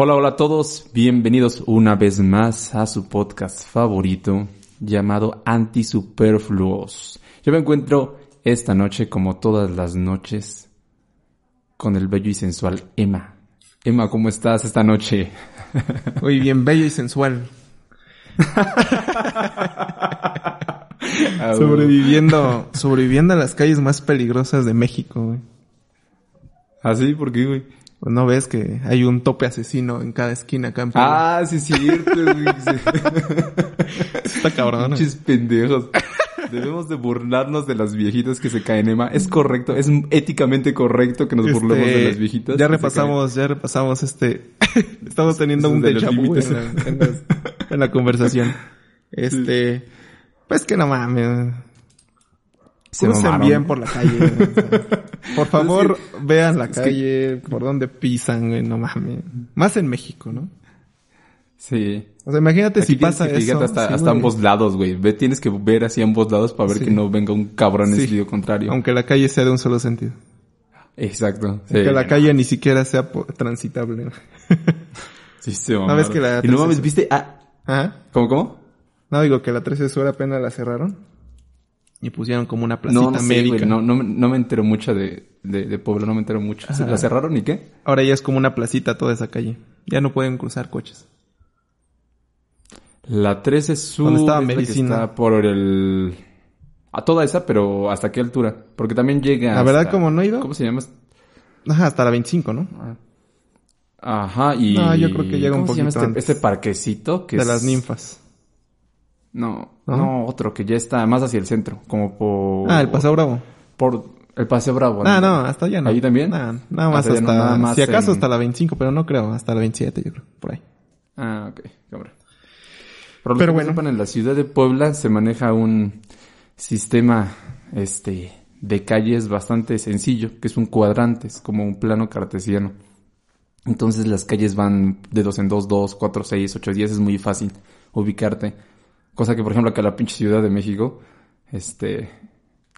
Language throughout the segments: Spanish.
Hola, hola a todos, bienvenidos una vez más a su podcast favorito llamado Antisuperfluos. Yo me encuentro esta noche, como todas las noches, con el bello y sensual Emma. Emma, ¿cómo estás esta noche? Muy bien, bello y sensual. sobreviviendo, sobreviviendo a las calles más peligrosas de México, güey. ¿Ah, sí? ¿Por qué, güey? Pues no ves que hay un tope asesino en cada esquina acá en Ah, sí es cierto, güey. Está cabrón. Muchos pendejos. Debemos de burlarnos de las viejitas que se caen, Emma. Es correcto, es éticamente correcto que nos Este, burlemos de las viejitas. Ya repasamos, ya repasamos este. Estamos teniendo un déjà vu en la conversación. Este, pues que no mames. Se Crucen mamaron. bien por la calle. Por favor, vean la que- calle, por donde pisan, güey, no mames. Más en México, ¿no? Sí. O sea, imagínate Aquí si tienes pasa que eso. hasta, sí, hasta ambos lados, güey. Ve, tienes que ver así ambos lados para ver Sí. que no venga un cabrón en Sí. sentido contrario. Aunque la calle sea de un solo sentido. Exacto. Sí, que la no. calle ni siquiera sea transitable. Sí, se ¿No ves que la Y no mames, es- ¿viste? Ah, Ajá. ¿cómo, cómo? No digo que la 13 sur apenas la cerraron. Y pusieron como una placita No, no sé, médica. güey. No, no, me- no me entero mucho de, de, de Puebla, no me entero mucho. ¿Se Ajá. ¿La cerraron y qué? Ahora ya es como una placita toda esa calle. Ya no pueden cruzar coches. La 13 Sur ¿Dónde estaba Medicina? está por el... A toda esa, pero ¿hasta qué altura? Porque también llega La verdad, hasta- como no he ido. ¿Cómo se llama? Ajá, hasta la 25, ¿no? Ajá, y... No, yo creo que llega un ¿cómo se llama poquito este, antes. este parquecito? Que de es- las ninfas. No, ¿No? no, otro que ya está más hacia el centro, como por... Ah, el Paseo Bravo. Por el Paseo Bravo. Ah, no, hasta allá no. ¿Ahí también? Nah, nada más Hasta allá hasta... no, nada más si acaso en- hasta la 25, pero no creo. Hasta la 27, yo creo. Por ahí. Ah, ok, cabrón. Pero, Pero bueno. sepan, en la ciudad de Puebla se maneja un sistema, este, de calles bastante sencillo, que es un cuadrante, es como un plano cartesiano. Entonces las calles van de dos en dos, dos, cuatro, seis, ocho, diez, es muy fácil ubicarte. Cosa que, por ejemplo, acá en la pinche Ciudad de México, este,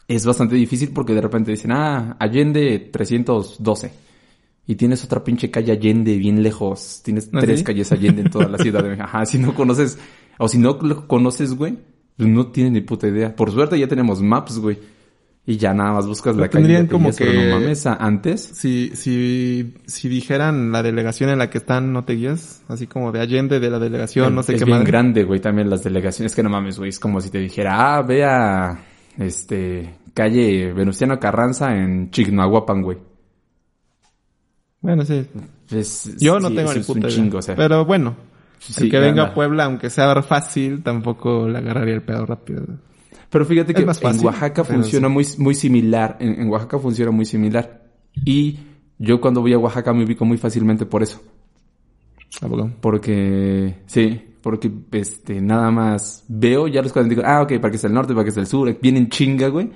es bastante difícil porque de repente dicen, ah, Allende 312. Y tienes otra pinche calle Allende bien lejos. Tienes ¿Ah, tres sí? calles Allende en toda la Ciudad de México. Ajá, si no conoces, o si no lo conoces, güey, no tienes ni puta idea. Por suerte ya tenemos maps, güey. Y ya nada más buscas la Pero calle. y tendrían ya te como que- no mames, antes. Si, si, si dijeran la delegación en la que están, ¿no te guías? Así como de Allende, de la delegación, no sé es qué bien madre. grande, güey, también las delegaciones. Que no mames, güey. Es como si te dijera, ah, ve a, este, calle Venustiano Carranza en Chignahuapan, güey. Bueno, sí. Es- Yo no sí, tengo ni es puta chingo, o sea. Pero bueno, Sí, el que la- venga la- a Puebla, aunque sea fácil, tampoco le agarraría el pedo rápido. Pero fíjate que más fácil, en Oaxaca funciona muy, muy similar. En, en Oaxaca funciona muy similar. Y yo cuando voy a Oaxaca me ubico muy fácilmente por eso. ¿A poco? Porque, sí, porque este, nada más veo ya los cuadros digo, ah, ok, para que está el norte, para que está el sur, vienen chinga, güey.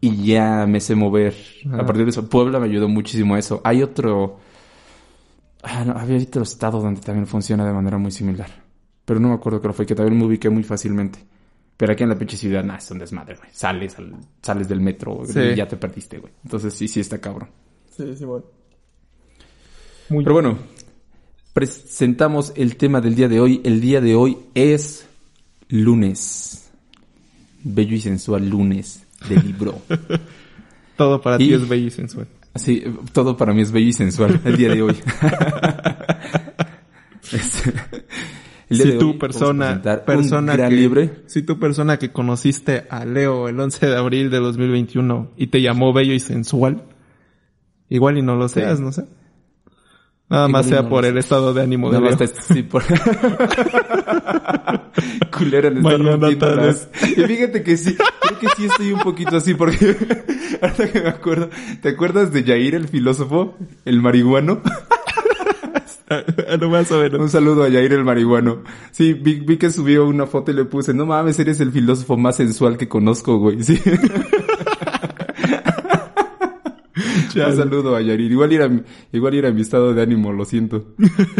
Y ya me sé mover. A partir de eso, Puebla me ayudó muchísimo a eso. Hay otro, ah, no, había otro estado donde también funciona de manera muy similar. Pero no me acuerdo qué fue, que también me ubiqué muy fácilmente. Pero aquí en la pinche ciudad, nah, es un desmadre, güey. Sales, al- sales del metro Sí. y ya te perdiste, güey. Entonces sí, sí está cabrón. Sí, sí, bueno. Muy Pero bueno, presentamos el tema del día de hoy. El día de hoy es lunes. Bello y sensual lunes de libro. Todo para Y- ti es bello y sensual. Así, todo para mí es bello y sensual el día de hoy. Este, el día Si de hoy tu a persona, persona que, libre. si tu persona que conociste a Leo el 11 de abril de 2021 y te llamó bello y sensual, igual y no lo seas, no sé. Nada más sea no por el sé. estado de ánimo de Nada Leo. más sí, por... Mañana rompiendo tarde. las... Y fíjate que sí, creo que sí estoy un poquito así porque... Ahora que me acuerdo, ¿te acuerdas de Jair el filósofo? El marihuano. no más. Un saludo a Yair el marihuano. Sí, vi, que subió una foto y le puse, no mames, eres el filósofo más sensual que conozco, güey. Sí. Un saludo a Yair. Igual era, igual mi estado de ánimo, lo siento.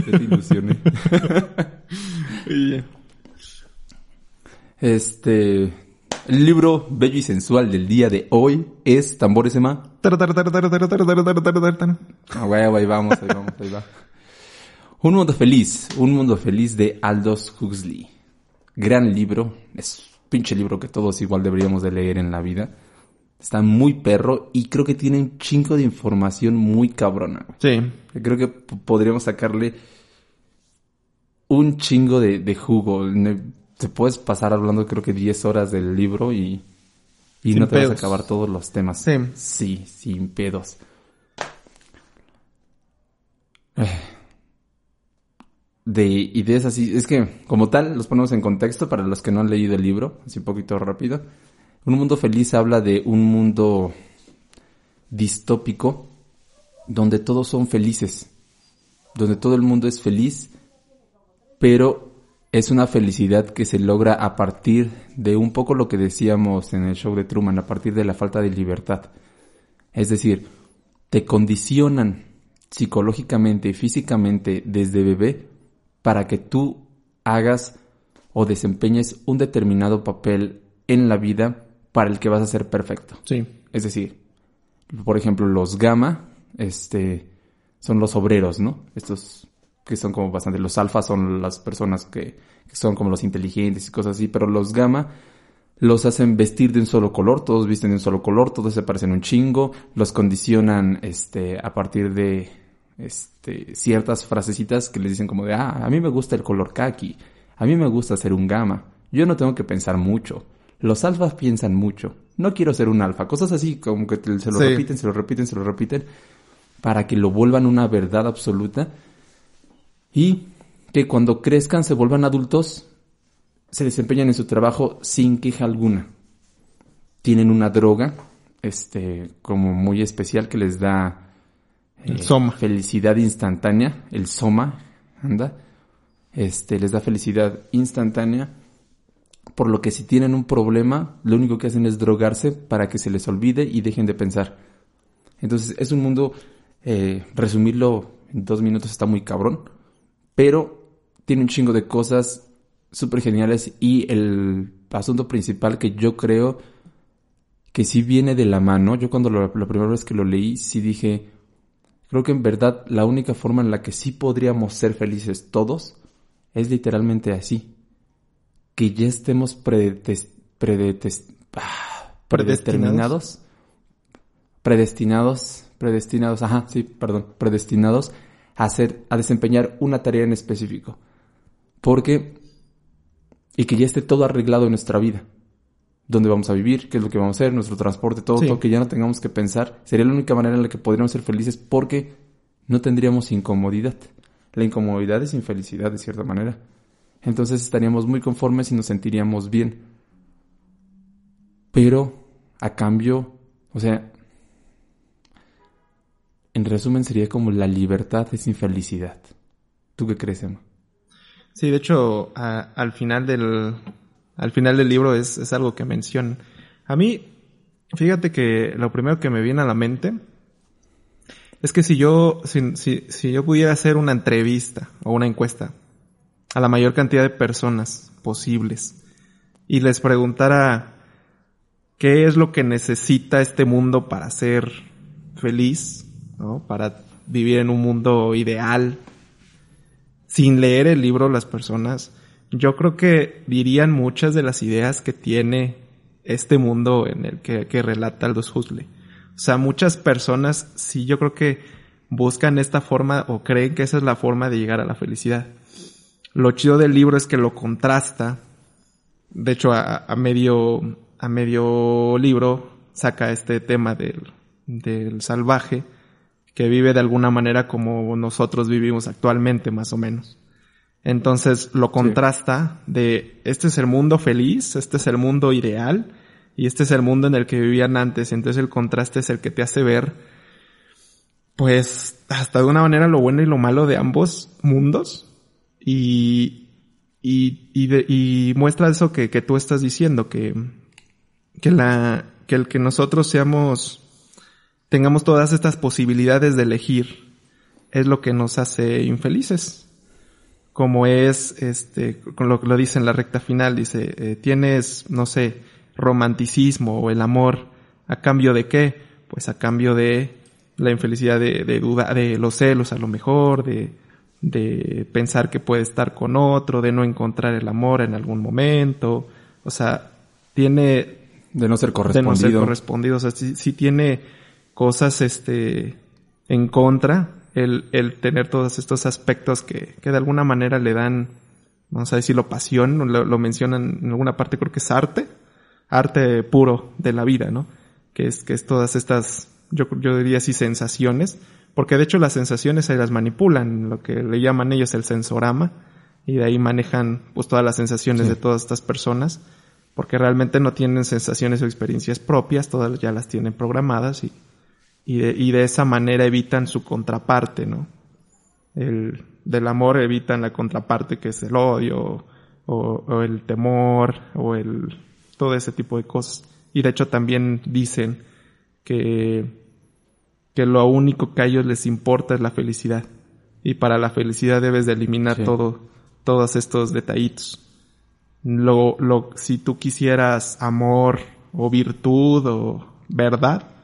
Te ilusioné. este... El libro bello y sensual del día de hoy es Tambores Emma. Ah, vamos, vamos. Un mundo feliz, un mundo feliz de Aldous Huxley. Gran libro, es un pinche libro que todos igual deberíamos de leer en la vida. Está muy perro y creo que tiene un chingo de información muy cabrona. Sí. Creo que podríamos sacarle un chingo de, de jugo. Te puedes pasar hablando creo que 10 horas del libro y, y Sin no te vas a acabar todos los temas. Sí. Sí, sin pedos. Eh. De ideas así, es que como tal los ponemos en contexto para los que no han leído el libro, así un poquito rápido. Un mundo feliz habla de un mundo distópico donde todos son felices, donde todo el mundo es feliz, pero es una felicidad que se logra a partir de un poco lo que decíamos en el show de Truman, a partir de la falta de libertad. Es decir, te condicionan psicológicamente y físicamente desde bebé para que tú hagas o desempeñes un determinado papel en la vida para el que vas a ser perfecto. Sí. Es decir, por ejemplo, los gamma, este, son los obreros, ¿no? Estos que son como bastante, los alfas son las personas que, que son como los inteligentes y cosas así, pero los gamma los hacen vestir de un solo color, todos visten de un solo color, todos se parecen un chingo, los condicionan, este, a partir de, este, ciertas frasecitas que les dicen como de, ah, a mí me gusta el color kaki, a mí me gusta ser un gamma, yo no tengo que pensar mucho. Los alfas piensan mucho. No quiero ser un alfa. Cosas así como que te- se lo Sí. repiten, se lo repiten, se lo repiten. Para que lo vuelvan una verdad absoluta. Y que cuando crezcan, se vuelvan adultos, se desempeñan en su trabajo sin queja alguna. Tienen una droga, este, como muy especial que les da El soma. felicidad instantánea, el soma, anda, este, les da felicidad instantánea, por lo que si tienen un problema, lo único que hacen es drogarse para que se les olvide y dejen de pensar. Entonces es un mundo, eh, resumirlo en dos minutos está muy cabrón, pero tiene un chingo de cosas súper geniales y el asunto principal que yo creo que sí viene de la mano, yo cuando lo- la primera vez que lo leí sí dije, creo que en verdad la única forma en la que sí podríamos ser felices todos es literalmente así. Que ya estemos ah, predeterminados, predestinados, predestinados, ajá, sí, perdón, predestinados a hacer, a desempeñar una tarea en específico. Porque, y que ya esté todo arreglado en nuestra vida. Dónde vamos a vivir, qué es lo que vamos a hacer, nuestro transporte, todo, Sí. todo, que ya no tengamos que pensar. Sería la única manera en la que podríamos ser felices porque no tendríamos incomodidad. La incomodidad es infelicidad de cierta manera. Entonces estaríamos muy conformes y nos sentiríamos bien. Pero a cambio, o sea, en resumen sería como la libertad es infelicidad. ¿Tú qué crees, Emma? Sí, de hecho, a- al final del, al final del libro es, es algo que mencionan. A mí, fíjate que lo primero que me viene a la mente es que si yo, si, si, yo pudiera hacer una entrevista o una encuesta a la mayor cantidad de personas posibles y les preguntara qué es lo que necesita este mundo para ser feliz, ¿no? Para vivir en un mundo ideal, sin leer el libro las personas, yo creo que dirían muchas de las ideas que tiene este mundo en el que, relata Aldous Huxley. O sea, muchas personas sí yo creo que buscan esta forma o creen que esa es la forma de llegar a la felicidad. Lo chido del libro es que lo contrasta. De hecho, a, a medio, a medio libro saca este tema del, del salvaje que vive de alguna manera como nosotros vivimos actualmente, más o menos. Entonces lo contrasta de este es el mundo feliz, este es el mundo ideal y este es el mundo en el que vivían antes. Entonces el contraste es el que te hace ver, pues, hasta de una manera lo bueno y lo malo de ambos mundos y, y, y, de- y muestra eso que, que tú estás diciendo, que, que la, que el que nosotros seamos, tengamos todas estas posibilidades de elegir es lo que nos hace infelices. Como es, este, con lo que lo dice en la recta final, dice, eh, tienes, no sé, romanticismo o el amor, ¿a cambio de qué? Pues a cambio de la infelicidad de, de duda, de los celos a lo mejor, de, de pensar que puede estar con otro, de no encontrar el amor en algún momento. O sea, tiene... De no ser De correspondido. no ser correspondido. O sea, sí, sí tiene cosas, este, en contra el, el tener todos estos aspectos que, que de alguna manera le dan, vamos a decirlo, pasión, lo, lo mencionan en alguna parte, creo que es arte, arte puro de la vida, ¿no? Que es, que es todas estas, yo, yo diría así, sensaciones, porque de hecho las sensaciones se las manipulan, lo que le llaman ellos el sensorama, y de ahí manejan pues todas las sensaciones Sí. de todas estas personas, porque realmente no tienen sensaciones o experiencias propias, todas ya las tienen programadas y, y de, y de esa manera evitan su contraparte, ¿no? El, del amor evitan la contraparte que es el odio o, o el temor o el todo ese tipo de cosas. Y de hecho también dicen que, que lo único que a ellos les importa es la felicidad. Y para la felicidad debes de eliminar Sí. todo, todos estos detallitos. Lo, lo, si tú quisieras amor o virtud o verdad,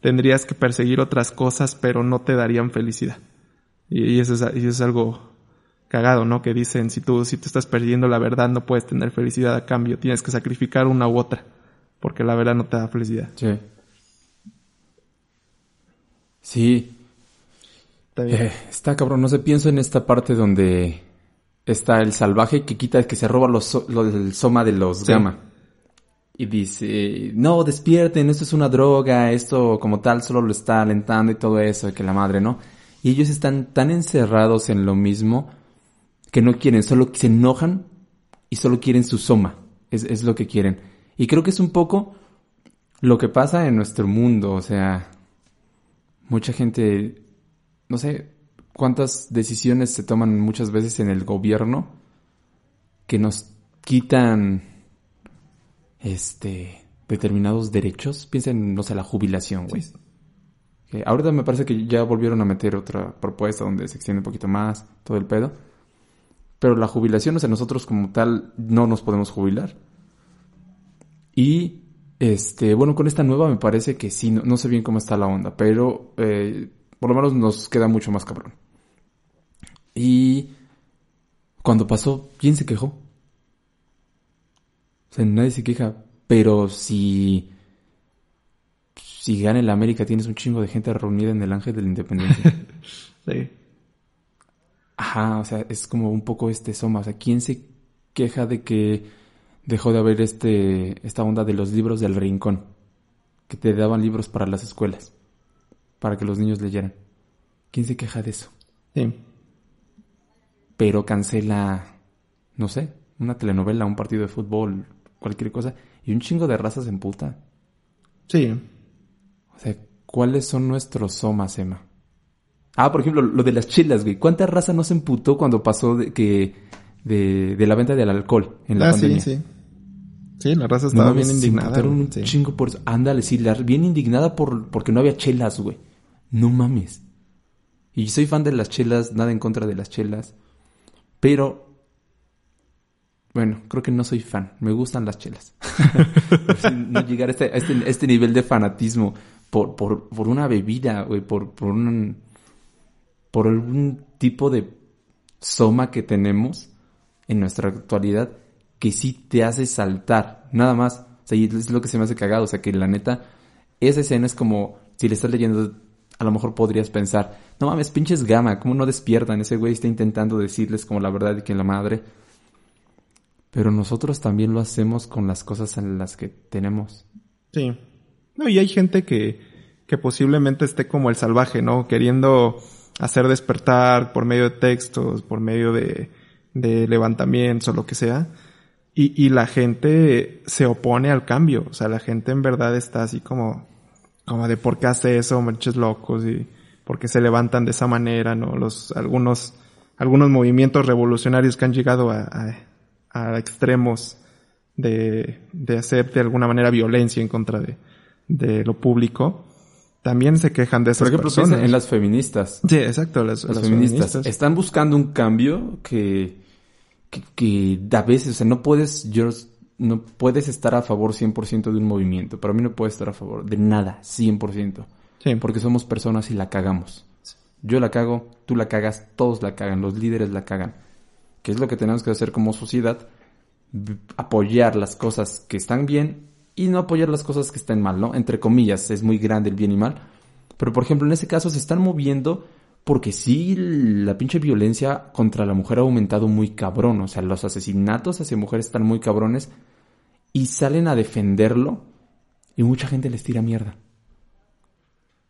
tendrías que perseguir otras cosas, pero no te darían felicidad. Y, y eso, es, y eso es algo cagado, ¿no? Que dicen, si tú, si tú estás perdiendo la verdad, no puedes tener felicidad a cambio. Tienes que sacrificar una u otra. Porque la verdad no te da felicidad. Sí. Sí, Está bien. Eh, está cabrón, no sé, pienso en esta parte donde está el salvaje que quita, que se roba los, del soma de los Sí. gamma. Y dice, no, despierten, esto es una droga, esto como tal solo lo está alentando y todo eso, que la madre, ¿no? Y ellos están tan encerrados en lo mismo que no quieren, solo se enojan y solo quieren su soma, es, es lo que quieren. Y creo que es un poco lo que pasa en nuestro mundo, o sea, mucha gente no sé cuántas decisiones se toman muchas veces en el gobierno que nos quitan este determinados derechos. Piensa en, no sé, la jubilación, güey. Ahorita me parece que ya volvieron a meter otra propuesta donde se extiende un poquito más todo el pedo. Pero la jubilación, o sea, nosotros como tal no nos podemos jubilar. Y, este, bueno, con esta nueva me parece que sí, no, no sé bien cómo está la onda, pero eh, por lo menos nos queda mucho más cabrón. Y cuando pasó, ¿quién se quejó? Sea, nadie se queja, pero si si gana el América tienes un chingo de gente reunida en el Ángel de la Independencia. Sí. Ajá, o sea, es como un poco este soma. O sea, ¿quién se queja de que dejó de haber este, esta onda de los libros del rincón? Que te daban libros para las escuelas. Para que los niños leyeran. ¿Quién se queja de eso? Sí. Pero cancela, no sé, una telenovela, un partido de fútbol, cualquier cosa. Y un chingo de razas en puta. Sí. O sea, ¿cuáles son nuestros somas, Emma? Ah, por ejemplo, lo de las chelas, güey. ¿Cuánta raza no se emputó cuando pasó de que de, de la venta del alcohol en la Ah, pandemia? sí, sí. Sí, la raza No estaba mames, bien indignada. un Sí. chingo por eso. Ándale, sí, la- bien indignada por, porque no había chelas, güey. No mames. Y soy fan de las chelas, nada en contra de las chelas. Pero, bueno, creo que no soy fan. Me gustan las chelas. No llegar a este, a este, a este nivel de fanatismo por, por, por una bebida, güey, por, por un, por algún tipo de soma que tenemos en nuestra actualidad que sí te hace saltar, nada más. O sea, y es lo que se me hace cagado, o sea, que la neta, esa escena es como, si le estás leyendo, a lo mejor podrías pensar, no mames, pinches gama, ¿cómo no despiertan? Ese güey está intentando decirles como la verdad y que la madre. Pero nosotros también lo hacemos con las cosas en las que tenemos. Sí. No, y hay gente que, que posiblemente esté como el salvaje, ¿no? Queriendo hacer despertar por medio de textos, por medio de, de levantamientos o lo que sea. Y, y la gente se opone al cambio. O sea, la gente en verdad está así como, como de por qué hace eso, manches locos y por qué se levantan de esa manera, ¿no? Los, algunos, algunos movimientos revolucionarios que han llegado a, a, a extremos de, de hacer de alguna manera violencia en contra de, de lo público, también se quejan de esas Por ejemplo, personas. en las feministas. Sí, exacto, las, Las las feministas, feministas. están buscando un cambio que, que, que a veces, o sea, no puedes, yo, no puedes estar a favor 100% de un movimiento. Para mí no puedes estar a favor de nada, 100%. Sí, Porque somos personas y la cagamos. Yo la cago, tú la cagas, todos la cagan, los líderes la cagan. ¿Qué es lo que tenemos que hacer como sociedad? Apoyar las cosas que están bien y no apoyar las cosas que están mal, ¿no? Entre comillas, es muy grande el bien y mal. Pero por ejemplo, en ese caso se están moviendo porque sí, la pinche violencia contra la mujer ha aumentado muy cabrón. O sea, los asesinatos hacia mujeres están muy cabrones y salen a defenderlo y mucha gente les tira mierda.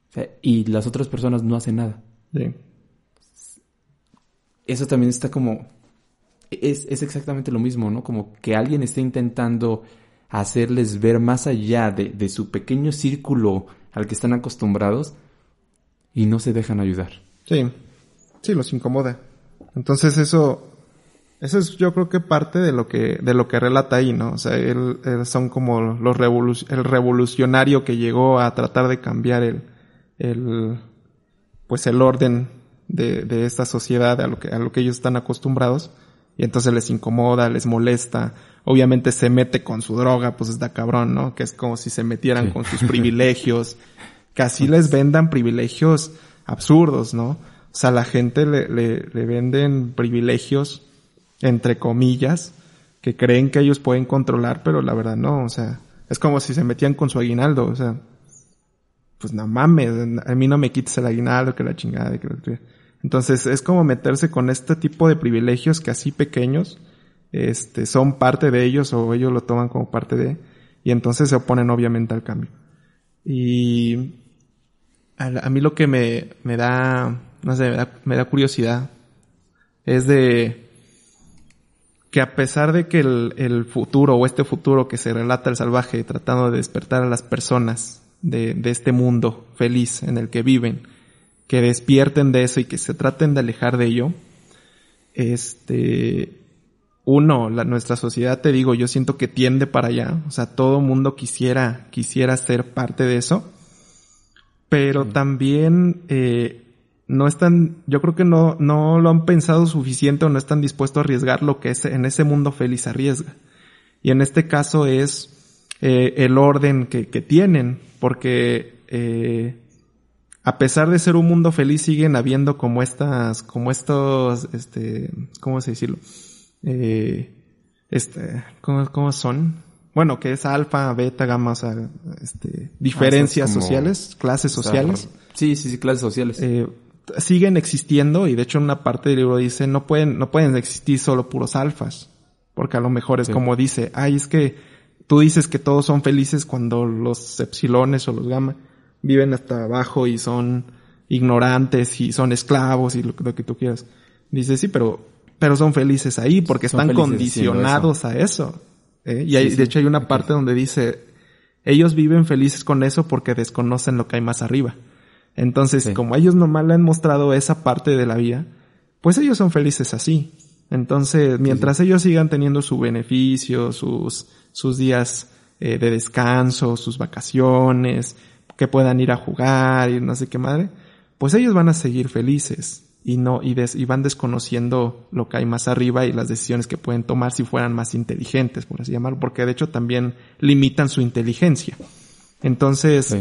O sea, y las otras personas no hacen nada. Sí. Eso también está como... Es, es exactamente lo mismo, ¿no? Como que alguien esté intentando hacerles ver más allá de, de su pequeño círculo al que están acostumbrados y no se dejan ayudar. Sí, sí, los incomoda. Entonces eso, eso es yo creo que parte de lo que, de lo que relata ahí, ¿no? O sea, él, son como los el revolucionario que llegó a tratar de cambiar el, el, pues el orden de, de esta sociedad a lo que, a lo que ellos están acostumbrados. Y entonces les incomoda, les molesta. Obviamente se mete con su droga, pues está cabrón, ¿no? Que es como si se metieran con sus privilegios. Que así les vendan privilegios absurdos, ¿no? O sea, la gente le, le, le venden privilegios, entre comillas, que creen que ellos pueden controlar, pero la verdad no, o sea, es como si se metían con su aguinaldo, o sea, pues no mames, a mí no me quites el aguinaldo, que la chingada, que Entonces es como meterse con este tipo de privilegios que así pequeños, este, son parte de ellos o ellos lo toman como parte de, y entonces se oponen obviamente al cambio. Y a, mí lo que me, me da, no sé, me da, curiosidad es de que a pesar de que el, futuro o este futuro que se relata el salvaje tratando de despertar a las personas de este mundo feliz en el que viven, que despierten de eso y que se traten de alejar de ello, este, uno, la, nuestra sociedad, te digo, yo siento que tiende para allá, o sea, todo mundo quisiera, quisiera ser parte de eso, pero también eh, no están, yo creo que no, no lo han pensado suficiente o no están dispuestos a arriesgar lo que es en ese mundo feliz arriesga. Y en este caso es eh, el orden que, que, tienen, porque eh, a pesar de ser un mundo feliz siguen habiendo como estas, como estos, este, ¿cómo se decirlo? Eh, este, ¿cómo, ¿cómo son? bueno, que es alfa, beta, gamma, o sea, este, diferencias sociales, clases sociales. Sí, sí, sí, clases sociales. Eh, siguen existiendo y de hecho en una parte del libro dice no pueden, no pueden existir solo puros alfas. Porque a lo mejor es como dice, ay, es que tú dices que todos son felices cuando los epsilones o los gamma viven hasta abajo y son ignorantes y son esclavos y lo, que tú quieras. Dice, sí, pero, pero son felices ahí porque están condicionados a eso. ¿eh? Y de hecho hay una parte donde dice, ellos viven felices con eso porque desconocen lo que hay más arriba. Entonces, como ellos nomás le han mostrado esa parte de la vida, pues ellos son felices así. Entonces, mientras ellos sigan teniendo su beneficio, sus, sus días eh, de descanso, sus vacaciones, que puedan ir a jugar y no sé qué madre, pues ellos van a seguir felices y no y, y, van desconociendo lo que hay más arriba y las decisiones que pueden tomar si fueran más inteligentes, por así llamarlo, porque de hecho también limitan su inteligencia. Entonces,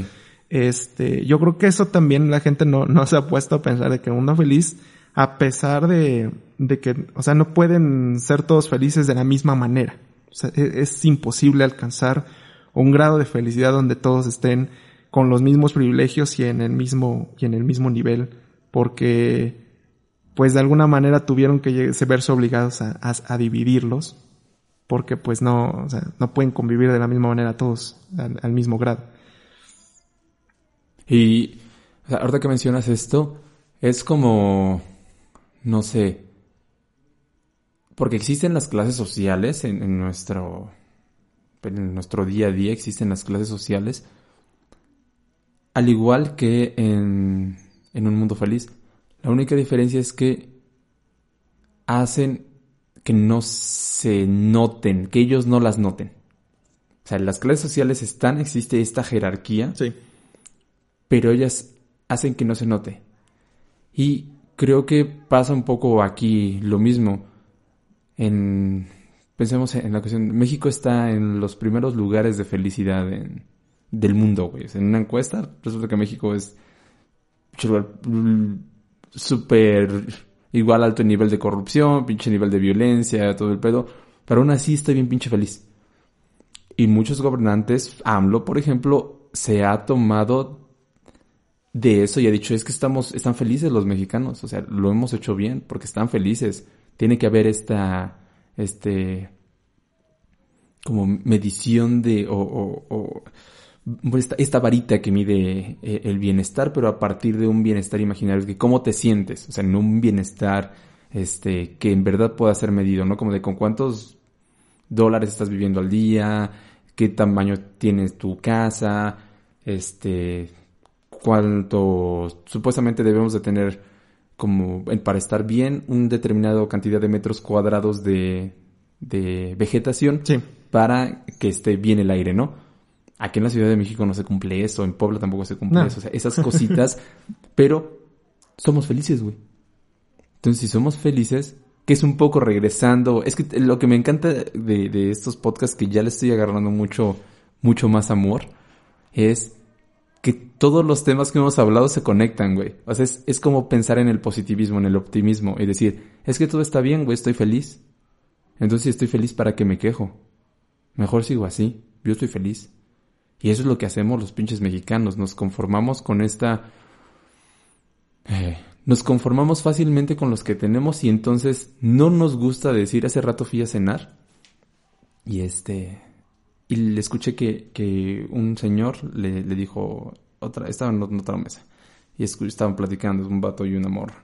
este, yo creo que eso también la gente no, no se ha puesto a pensar de que el mundo feliz, a pesar de, de que, o sea, no pueden ser todos felices de la misma manera. O sea, es, es imposible alcanzar un grado de felicidad donde todos estén con los mismos privilegios y en el mismo, y en el mismo nivel, porque pues de alguna manera tuvieron que verse obligados a, dividirlos, porque pues no, no pueden convivir de la misma manera todos al, mismo grado. Y o ahorita que mencionas esto, es como, no sé, porque existen las clases sociales en, nuestro, en nuestro día a día, existen las clases sociales, al igual que en, en un mundo feliz. La única diferencia es que hacen que no se noten, que ellos no las noten. O sea, las clases sociales están, existe esta jerarquía. Sí. Pero ellas hacen que no se note. Y creo que pasa un poco aquí lo mismo. En, pensemos en la cuestión, México está en los primeros lugares de felicidad del mundo, güey. En una encuesta resulta que México es súper igual alto nivel de corrupción, pinche nivel de violencia, todo el pedo, pero aún así estoy bien pinche feliz. Y muchos gobernantes, AMLO, por ejemplo, se ha tomado de eso y ha dicho, es que estamos, están felices los mexicanos, o sea, lo hemos hecho bien porque están felices. Tiene que haber esta, este, como medición de, o, o, esta, esta, varita que mide eh, el bienestar, pero a partir de un bienestar imaginario, que cómo te sientes, o sea, no un bienestar, este, que en verdad pueda ser medido, ¿no? Como de con cuántos dólares estás viviendo al día, qué tamaño tienes tu casa, este, cuánto supuestamente debemos de tener como para estar bien un determinado cantidad de metros cuadrados de, de vegetación para que esté bien el aire, ¿no? Aquí en la Ciudad de México no se cumple eso, en Puebla tampoco se cumple eso, o sea, esas cositas, pero somos felices, güey. Entonces, si somos felices, que es un poco regresando, es que lo que me encanta de, de estos podcasts que ya le estoy agarrando mucho, mucho más amor, es que todos los temas que hemos hablado se conectan, güey. O sea, es, es como pensar en el positivismo, en el optimismo y decir, es que todo está bien, güey, estoy feliz. Entonces, si estoy feliz, ¿para qué me quejo? Mejor sigo así, yo estoy feliz. Y eso es lo que hacemos los pinches mexicanos, nos conformamos con esta... Eh, nos conformamos fácilmente con los que tenemos y entonces no nos gusta decir, hace rato fui a cenar y este, y le escuché que, que un señor le, le dijo, otra, estaba en otra mesa. Y estaban platicando, un vato y una morra.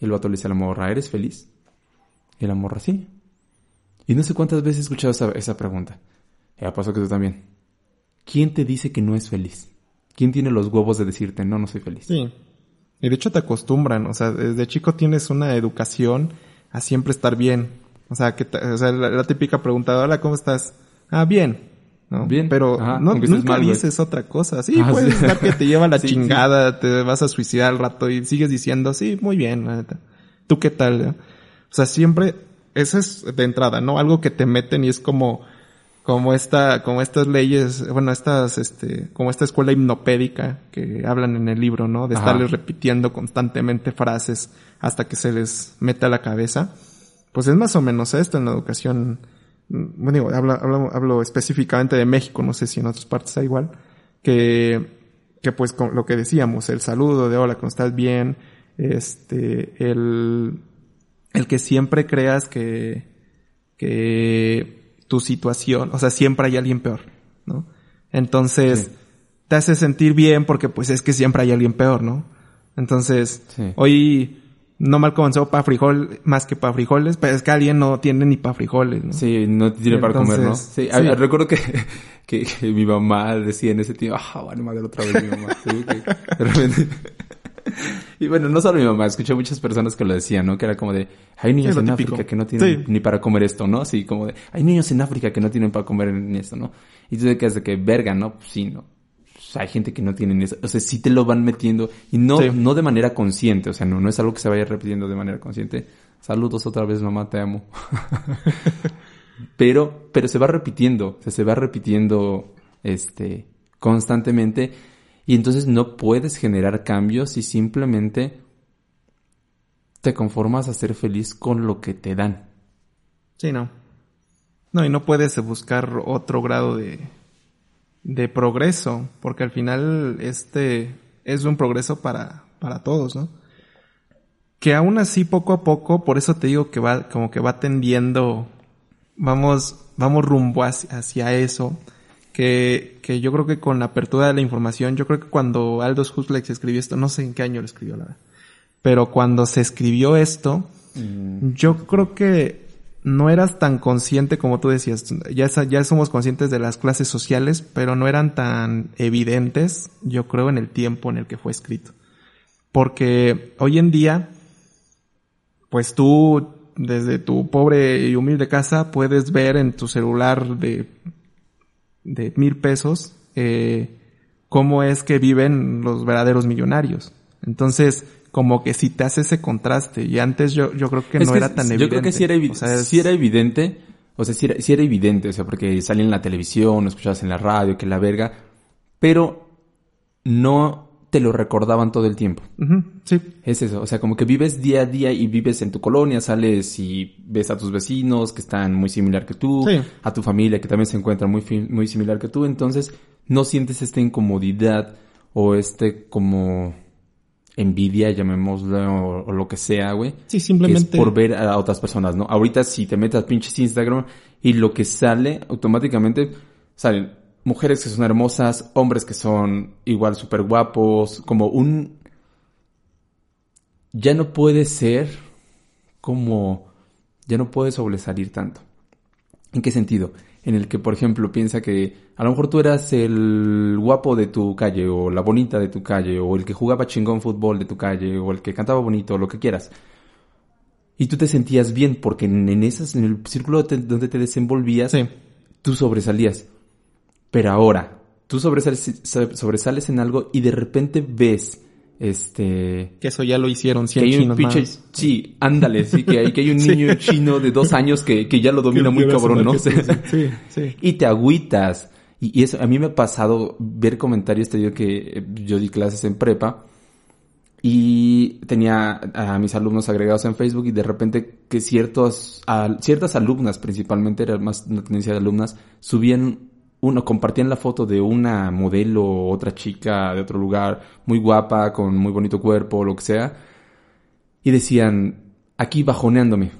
Y el vato le dice a la morra, ¿eres feliz? Y la morra, sí. Y no sé cuántas veces he escuchado esa, esa pregunta. Ya pasó que tú también. ¿Quién te dice que no es feliz? ¿Quién tiene los huevos de decirte, no, no soy feliz? Sí. Y de hecho te acostumbran, o sea, desde chico tienes una educación a siempre estar bien. O sea, que o sea, la, típica pregunta, hola, ¿cómo estás? Ah, bien. ¿no? Bien. Pero no, nunca dices otra cosa. Sí, ah, puedes estar que te lleva la chingada, te vas a suicidar al rato y sigues diciendo, sí, muy bien, ¿Tú qué tal? O sea, siempre, eso es de entrada, ¿no? Algo que te meten y es como, como esta, como estas leyes, bueno, estas, este, como esta escuela hipnopédica que hablan en el libro, ¿no? De estarles repitiendo constantemente frases hasta que se les mete a la cabeza. Pues es más o menos esto en la educación bueno, digo, hablo, hablo, hablo, específicamente de México, no sé si en otras partes está igual, que, que pues con lo que decíamos, el saludo de hola, ¿cómo estás? Bien, este, el, el que siempre creas que, que tu situación, o sea, siempre hay alguien peor, ¿no? Entonces, te hace sentir bien porque pues es que siempre hay alguien peor, ¿no? Entonces, hoy no mal comenzó para frijol más que para frijoles, pero es que alguien no tiene ni para frijoles, ¿no? Sí, no tiene para comer, ¿no? Sí, recuerdo que, que, mi mamá decía en ese tiempo, ah, vale madre otra vez mi mamá. Y bueno, no solo mi mamá, escuché muchas personas que lo decían, ¿no? Que era como de, hay niños en África que no tienen ni para comer esto, ¿no? Sí, como de, hay niños en África que no tienen para comer ni esto, ¿no? Y tú te quedas de que, verga, ¿no? Pues sí, ¿no? hay gente que no tiene eso. O sea, sí te lo van metiendo y no, no de manera consciente. O sea, no, no es algo que se vaya repitiendo de manera consciente. Saludos otra vez, mamá, te amo. pero, pero se va repitiendo. O sea, se va repitiendo, este, constantemente. Y entonces no puedes generar cambios si simplemente te conformas a ser feliz con lo que te dan. Sí, no. No, y no puedes buscar otro grado de, de progreso, porque al final este es un progreso para, para todos, ¿no? Que aún así poco a poco, por eso te digo que va, como que va tendiendo, vamos, vamos rumbo hacia, eso, que, que yo creo que con la apertura de la información, yo creo que cuando Aldous Huxley escribió esto, no sé en qué año lo escribió, la verdad, pero cuando se escribió esto, mm. yo creo que no eras tan consciente como tú decías. Ya, ya somos conscientes de las clases sociales, pero no eran tan evidentes, yo creo, en el tiempo en el que fue escrito. Porque hoy en día, pues tú, desde tu pobre y humilde casa, puedes ver en tu celular de, de mil pesos, eh, cómo es que viven los verdaderos millonarios. Entonces, como que si te hace ese contraste. Y antes yo, yo creo que no era tan evidente. Yo creo que sí era, o sea, sí era evidente. O sea, sí era, sí era, evidente, o sea, porque salía en la televisión, escuchabas en la radio, que la verga. Pero no te lo recordaban todo el tiempo. Sí. Es eso, o sea, como que vives día a día y vives en tu colonia, sales y ves a tus vecinos que están muy similar que tú, Sí. a tu familia que también se encuentra muy, muy similar que tú, entonces no sientes esta incomodidad o este como envidia, llamémoslo, o, o lo que sea, güey. Sí, simplemente. Es por ver a otras personas, ¿no? Ahorita si te metes a pinches Instagram y lo que sale automáticamente salen mujeres que son hermosas, hombres que son igual súper guapos, como un... Ya no puede ser como... Ya no puede sobresalir tanto. ¿En qué sentido? En el que, por ejemplo, piensa que a lo mejor tú eras el guapo de tu calle, o la bonita de tu calle, o el que jugaba chingón fútbol de tu calle, o el que cantaba bonito, o lo que quieras. Y tú te sentías bien porque en, en esas, en el círculo te- donde te desenvolvías, Sí. tú sobresalías. Pero ahora, tú sobresales, so- sobresales en algo y de repente ves, este, Que eso ya lo hicieron que 100 hay un chinos pinche, más. sí, ándale, sí, que hay, que hay un Sí. niño chino de dos años que, que ya lo domina muy cabrón, ¿no? Sí, sí. y te agüitas. Y, y eso, a mí me ha pasado ver comentarios, te digo que eh, yo di clases en prepa y tenía a mis alumnos agregados en Facebook y de repente que ciertos, a- ciertas alumnas, principalmente era más una tendencia de alumnas, subían uno, compartían la foto de una modelo otra chica de otro lugar, muy guapa, con muy bonito cuerpo, lo que sea, y decían, aquí bajoneándome,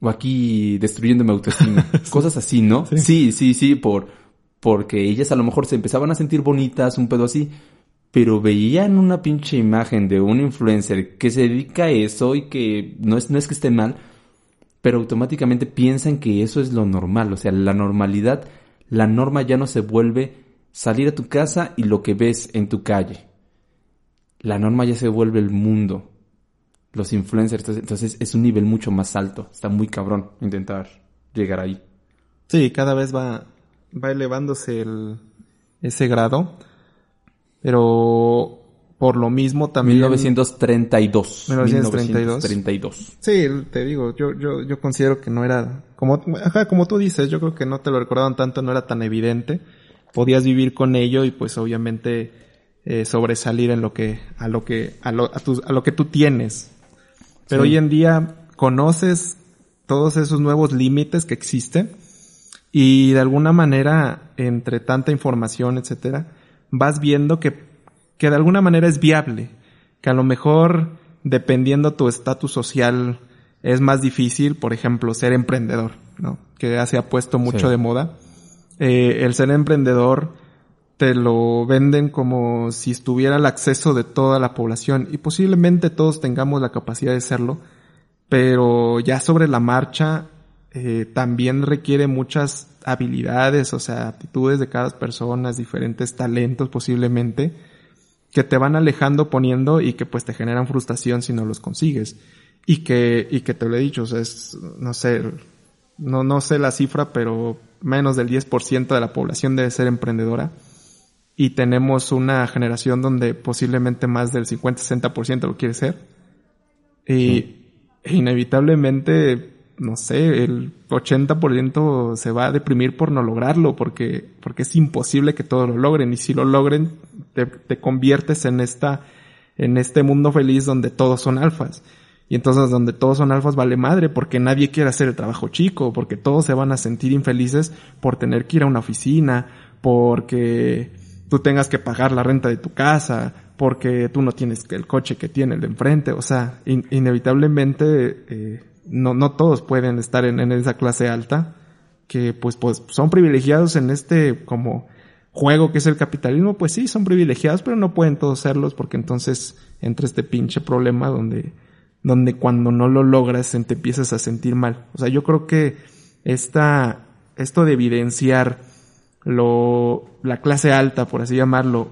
o aquí destruyendo mi autoestima, cosas así, ¿no? Sí. Sí, sí, sí, por, porque ellas a lo mejor se empezaban a sentir bonitas, un pedo así, pero veían una pinche imagen de un influencer que se dedica a eso y que no es, no es que esté mal, pero automáticamente piensan que eso es lo normal, o sea, la normalidad, la norma ya no se vuelve salir a tu casa y lo que ves en tu calle. La norma ya se vuelve el mundo. Los influencers, entonces, es un nivel mucho más alto. Está muy cabrón intentar llegar ahí. Sí, cada vez va, va elevándose el, ese grado. Pero por lo mismo también. 1932. 1932. 1932. Sí, te digo, yo, yo, yo considero que no era, como, ajá, como tú dices, yo creo que no te lo recordaban tanto, no era tan evidente. Podías vivir con ello y pues obviamente eh, sobresalir en lo que, a lo que, a lo, a, tu- a lo que tú tienes. Pero Sí. hoy en día conoces todos esos nuevos límites que existen y de alguna manera, entre tanta información, etcétera, vas viendo que, que de alguna manera es viable, que a lo mejor, dependiendo tu estatus social, es más difícil, por ejemplo, ser emprendedor, ¿no? Que ya se ha puesto mucho Sí. de moda. Eh, el ser emprendedor te lo venden como si estuviera al acceso de toda la población y posiblemente todos tengamos la capacidad de serlo, pero ya sobre la marcha eh, también requiere muchas habilidades, o sea, aptitudes de cada persona, diferentes talentos posiblemente, que te van alejando poniendo y que pues te generan frustración si no los consigues. Y que, y que te lo he dicho, o sea, es, no sé, no, no sé la cifra, pero menos del 10% de la población debe ser emprendedora. Y tenemos una generación donde posiblemente más del 50-60% lo quiere ser. Y e inevitablemente, no sé, el 80% se va a deprimir por no lograrlo, porque, porque es imposible que todos lo logren. Y si lo logren, te, te conviertes en esta, en este mundo feliz donde todos son alfas. Y entonces donde todos son alfas vale madre porque nadie quiere hacer el trabajo chico, porque todos se van a sentir infelices por tener que ir a una oficina, porque tú tengas que pagar la renta de tu casa, porque tú no tienes el coche que tiene el de enfrente. O sea, in- inevitablemente eh, no, no todos pueden estar en, en esa clase alta, que pues, pues son privilegiados en este como juego que es el capitalismo, pues sí, son privilegiados, pero no pueden todos serlos porque entonces entra este pinche problema donde donde cuando no lo logras te empiezas a sentir mal. O sea, yo creo que esta, esto de evidenciar lo, la clase alta, por así llamarlo,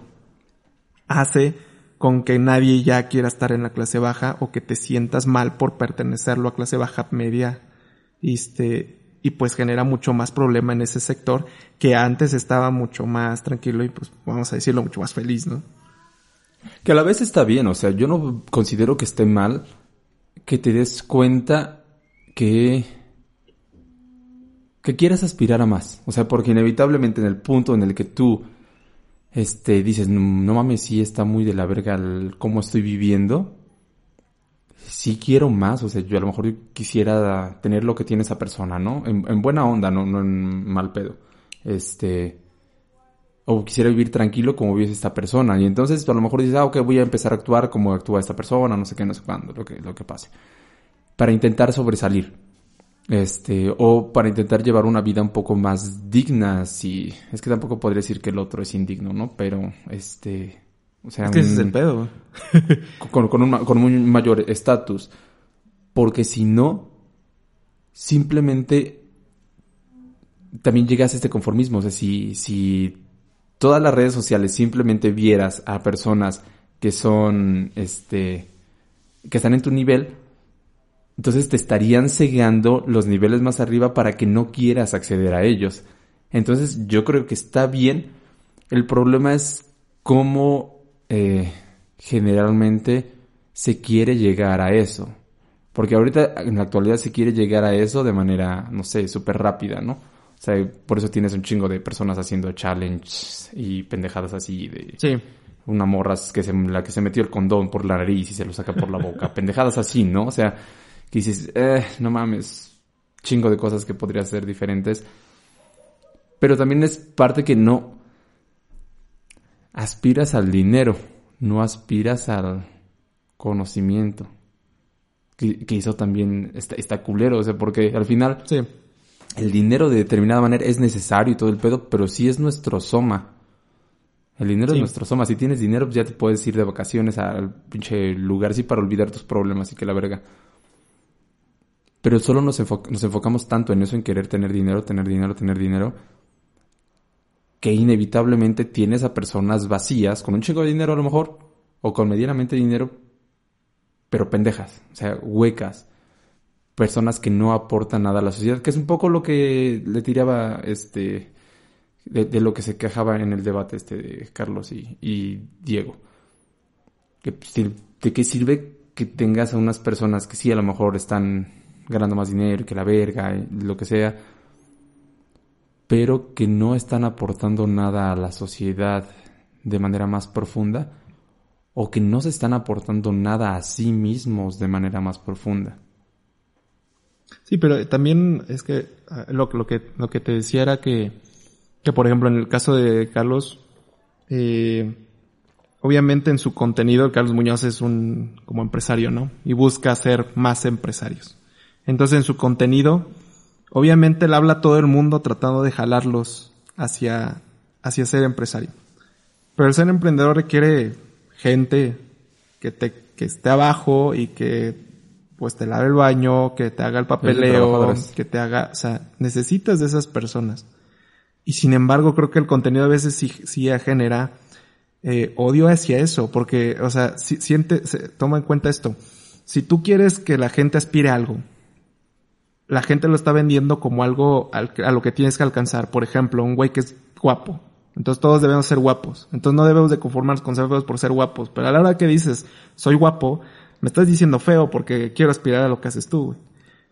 hace con que nadie ya quiera estar en la clase baja o que te sientas mal por pertenecerlo a clase baja media, este, y pues genera mucho más problema en ese sector que antes estaba mucho más tranquilo y pues vamos a decirlo mucho más feliz, ¿no? Que a la vez está bien, o sea, yo no considero que esté mal que te des cuenta que que quieras aspirar a más, o sea, porque inevitablemente en el punto en el que tú este, dices, no mames, sí está muy de la verga cómo estoy viviendo. Sí quiero más, o sea, yo a lo mejor quisiera tener lo que tiene esa persona, ¿no? En, buena onda, no, no en mal pedo. Este, o quisiera vivir tranquilo como vive esta persona. Y entonces a lo mejor dices, ah, ok, voy a empezar a actuar como actúa esta persona, no sé qué, no sé cuándo, lo que, lo que pase. Para intentar sobresalir. Este, o para intentar llevar una vida un poco más digna, si, es que tampoco podría decir que el otro es indigno, ¿no? Pero, este, o sea, es que ese es el pedo. con, con, un, con un mayor estatus. Porque si no, simplemente también llegas a este conformismo. O sea, si, si todas las redes sociales simplemente vieras a personas que son, este, que están en tu nivel, entonces te estarían cegando los niveles más arriba para que no quieras acceder a ellos. Entonces yo creo que está bien. El problema es cómo eh, generalmente se quiere llegar a eso. Porque ahorita en la actualidad se quiere llegar a eso de manera, no sé, súper rápida, ¿no? O sea, por eso tienes un chingo de personas haciendo challenges y pendejadas así de... Sí. Una morra que se, la que se metió el condón por la nariz y se lo saca por la boca. pendejadas así, ¿no? O sea, que dices, eh, no mames, chingo de cosas que podrían ser diferentes. Pero también es parte que no aspiras al dinero, no aspiras al conocimiento. Que, que eso también está, está culero, o sea, porque al final... Sí el dinero de determinada manera es necesario y todo el pedo, pero sí es nuestro soma. El dinero es nuestro soma. Si tienes dinero, pues ya te puedes ir de vacaciones al pinche lugar, sí, para olvidar tus problemas y que la verga. Pero solo nos, nos enfocamos tanto en eso, en querer tener dinero, tener dinero, tener dinero, que inevitablemente tienes a personas vacías, con un chingo de dinero a lo mejor, o con medianamente dinero, pero pendejas, o sea, huecas personas que no aportan nada a la sociedad, que es un poco lo que le tiraba este de, lo que se quejaba en el debate este de Carlos y, Diego. Que, pues, ¿De qué sirve que tengas a unas personas que sí a lo mejor están ganando más dinero que la verga, lo que sea, pero que no están aportando nada a la sociedad de manera más profunda o que no se están aportando nada a sí mismos de manera más profunda? Sí, pero también es que ah, lo, lo que lo que te decía era que, que por ejemplo en el caso de Carlos, eh, obviamente en su contenido Carlos Muñoz es un como empresario, ¿no? Y busca ser más empresarios. Entonces en su contenido, obviamente él habla a todo el mundo tratando de jalarlos hacia, hacia ser empresario. Pero el ser emprendedor requiere gente que te, que esté abajo y que pues te lave el baño, que te haga el papeleo, que te haga, o sea, necesitas de esas personas. Y sin embargo, creo que el contenido a veces sí, sí genera eh, odio hacia eso, porque, o sea, si, siente, toma en cuenta esto. Si tú quieres que la gente aspire a algo, la gente lo está vendiendo como algo a lo que tienes que alcanzar. Por ejemplo, un güey que es guapo. Entonces todos debemos ser guapos. Entonces no debemos de conformarnos con ser feos por ser guapos. Pero a la hora que dices, soy guapo, me estás diciendo feo porque quiero aspirar a lo que haces tú, güey.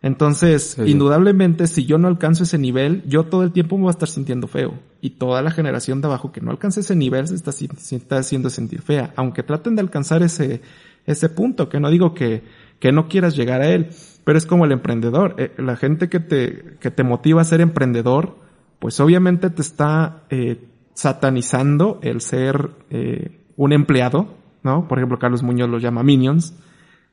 Entonces, indudablemente, si yo no alcanzo ese nivel, yo todo el tiempo me voy a estar sintiendo feo. Y toda la generación de abajo que no alcance ese nivel se está, se está haciendo sentir fea. Aunque traten de alcanzar ese, ese punto, que no digo que, que no quieras llegar a él, pero es como el emprendedor. Eh, la gente que te, que te motiva a ser emprendedor, pues obviamente te está eh, satanizando el ser eh, un empleado, ¿no? Por ejemplo, Carlos Muñoz lo llama minions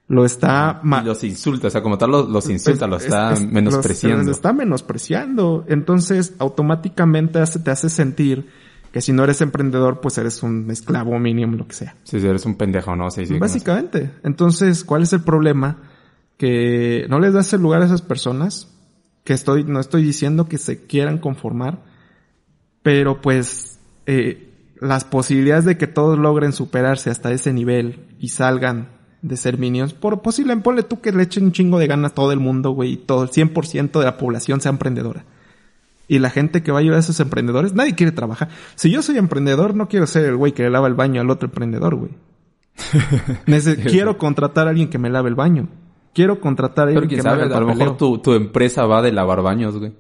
lo está... Y los insulta, o sea, como tal los, insulta, lo está menospreciando. Los, está menospreciando. Entonces, automáticamente te hace sentir que si no eres emprendedor, pues eres un esclavo mínimo, lo que sea. Sí, sí, eres un pendejo, ¿no? Sí, sí, Básicamente. Entonces, ¿cuál es el problema? Que no les das el lugar a esas personas, que estoy, no estoy diciendo que se quieran conformar, pero pues, eh, las posibilidades de que todos logren superarse hasta ese nivel y salgan de ser minions. Por posible, ponle tú que le echen un chingo de ganas a todo el mundo, güey, y todo el 100% de la población sea emprendedora. Y la gente que va a ayudar a esos emprendedores, nadie quiere trabajar. Si yo soy emprendedor, no quiero ser el güey que le lava el baño al otro emprendedor, güey. quiero contratar a alguien que me lave el baño. Quiero contratar a alguien que me lave el A lo mejor tu, tu empresa va de lavar baños, güey.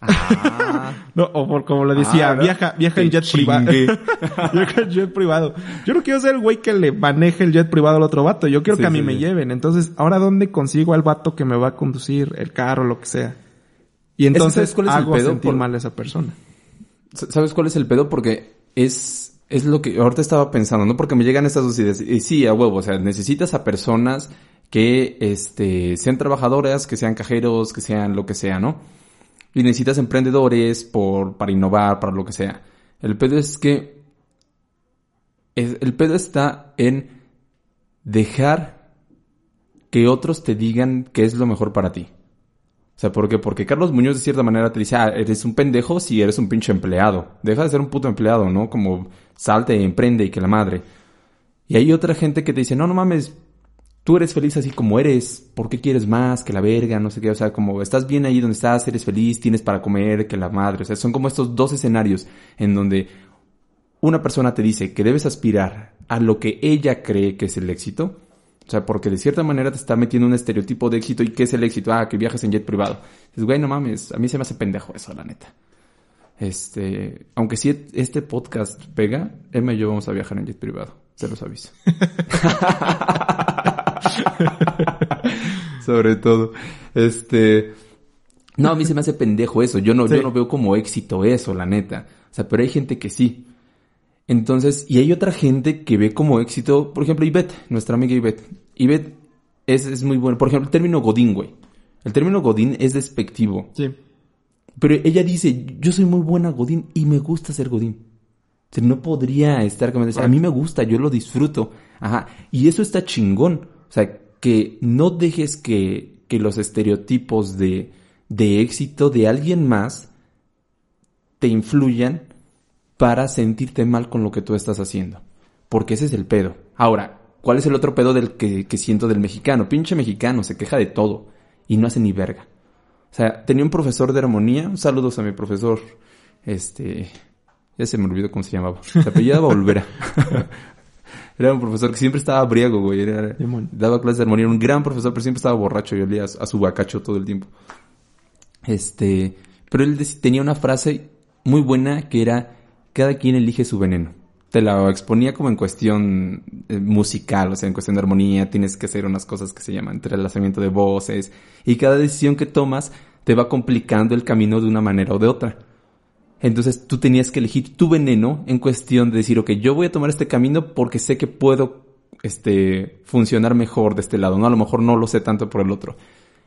Ah. no, o por como lo decía, Ah, viaja, viaja en jet privado. chingué. viaja en jet privado. Yo no quiero ser el güey que le maneje el jet privado al otro vato. Yo quiero Sí, que a mí sí, me sí. lleven. Entonces, ¿ahora dónde consigo al vato que me va a conducir el carro, lo que sea? Y entonces ¿sabes cuál es el pedo? sentir Por- mal a esa persona. ¿Sabes cuál es el pedo? Porque es, es lo que ahorita estaba pensando, ¿no? Porque me llegan estas dos ideas. Y sí, a huevo, o sea, necesitas a personas que, este, sean trabajadoras, que sean cajeros, que sean lo que sea, ¿no? Y necesitas emprendedores por, para innovar, para lo que sea. El pedo es que, es- el pedo está en dejar que otros te digan qué es lo mejor para ti. O sea, ¿por qué? Porque Carlos Muñoz de cierta manera te dice, ah, eres un pendejo si eres un pinche empleado. Deja de ser un puto empleado, ¿no? Como salte, emprende y que la madre. Y hay otra gente que te dice, no, no mames, tú eres feliz así como eres. ¿Por qué quieres más que la verga? No sé qué. O sea, como estás bien ahí donde estás, eres feliz, tienes para comer, que la madre. O sea, son como estos dos escenarios en donde una persona te dice que debes aspirar a lo que ella cree que es el éxito. O sea, porque de cierta manera te está metiendo un estereotipo de éxito. ¿Y qué es el éxito? Ah, que viajas en jet privado. Dices, güey, no mames, a mí se me hace pendejo eso, la neta. Este, aunque si este podcast pega, Emma y yo vamos a viajar en jet privado. Se los aviso. Sobre todo. Este, no, a mí se me hace pendejo eso. Yo no, Sí. yo no veo como éxito eso, la neta. O sea, pero hay gente que sí. Entonces, y hay otra gente que ve como éxito, por ejemplo, Ivette, nuestra amiga Ivette. Ivette es, es muy bueno. Por ejemplo, el término Godín, güey. El término Godín es despectivo. Sí. Pero ella dice, yo soy muy buena Godín y me gusta ser Godín. O sea, no podría estar como... A mí me gusta, yo lo disfruto. Ajá. Y eso está chingón. O sea, que no dejes que, que los estereotipos de, de éxito de alguien más te influyan para sentirte mal con lo que tú estás haciendo. Porque ese es el pedo. Ahora, ¿cuál es el otro pedo del que, que siento del mexicano? Pinche mexicano, se queja de todo y no hace ni verga. O sea, tenía un profesor de armonía, saludos a mi profesor, este, ya se me olvidó cómo se llamaba, se apellidaba Olvera. Era un profesor que siempre estaba briago, güey, era- daba clases de armonía, era un gran profesor, pero siempre estaba borracho y olía a, a su bacacho todo el tiempo. Este, pero él tenía una frase muy buena que era, cada quien elige su veneno. Te la exponía como en cuestión eh, musical, o sea, en cuestión de armonía, tienes que hacer unas cosas que se llaman entrelazamiento de voces, y cada decisión que tomas te va complicando el camino de una manera o de otra. Entonces tú tenías que elegir tu veneno en cuestión de decir, ok, yo voy a tomar este camino porque sé que puedo, este, funcionar mejor de este lado, ¿no? A lo mejor no lo sé tanto por el otro.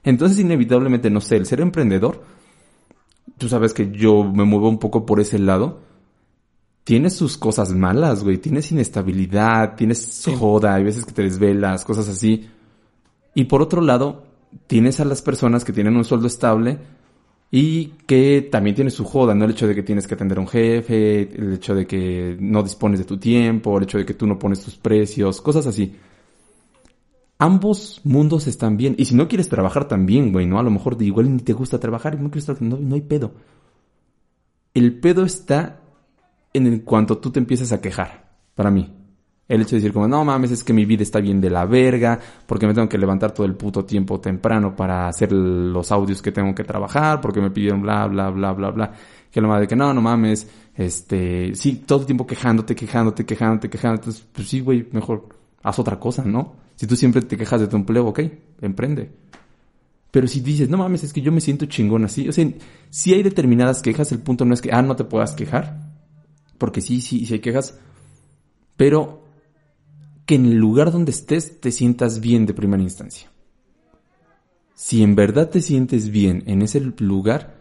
Entonces inevitablemente, no sé, el ser emprendedor, tú sabes que yo me muevo un poco por ese lado, tienes sus cosas malas, güey, tienes inestabilidad, tienes joda, hay veces que te desvelas, cosas así. Y por otro lado, tienes a las personas que tienen un sueldo estable y que también tiene su joda, ¿no? El hecho de que tienes que atender a un jefe, el hecho de que no dispones de tu tiempo, el hecho de que tú no pones tus precios, cosas así. Ambos mundos están bien. Y si no quieres trabajar también, güey, ¿no? A lo mejor igual ni te gusta trabajar y no quieres trabajar, no, no hay pedo. El pedo está en cuanto tú te empiezas a quejar, para mí. El hecho de decir como, no mames, es que mi vida está bien de la verga, porque me tengo que levantar todo el puto tiempo temprano para hacer los audios que tengo que trabajar, porque me pidieron bla, bla, bla, bla, bla. Que la madre que no, no mames, este, sí, todo el tiempo quejándote, quejándote, quejándote, quejándote. Entonces, pues sí, güey, mejor haz otra cosa, ¿no? Si tú siempre te quejas de tu empleo, ok, emprende. Pero si dices, no mames, es que yo me siento chingón así. O sea, si hay determinadas quejas, el punto no es que, ah, no te puedas quejar. Porque sí, sí, sí hay quejas. Pero que en el lugar donde estés te sientas bien de primera instancia. Si en verdad te sientes bien en ese lugar,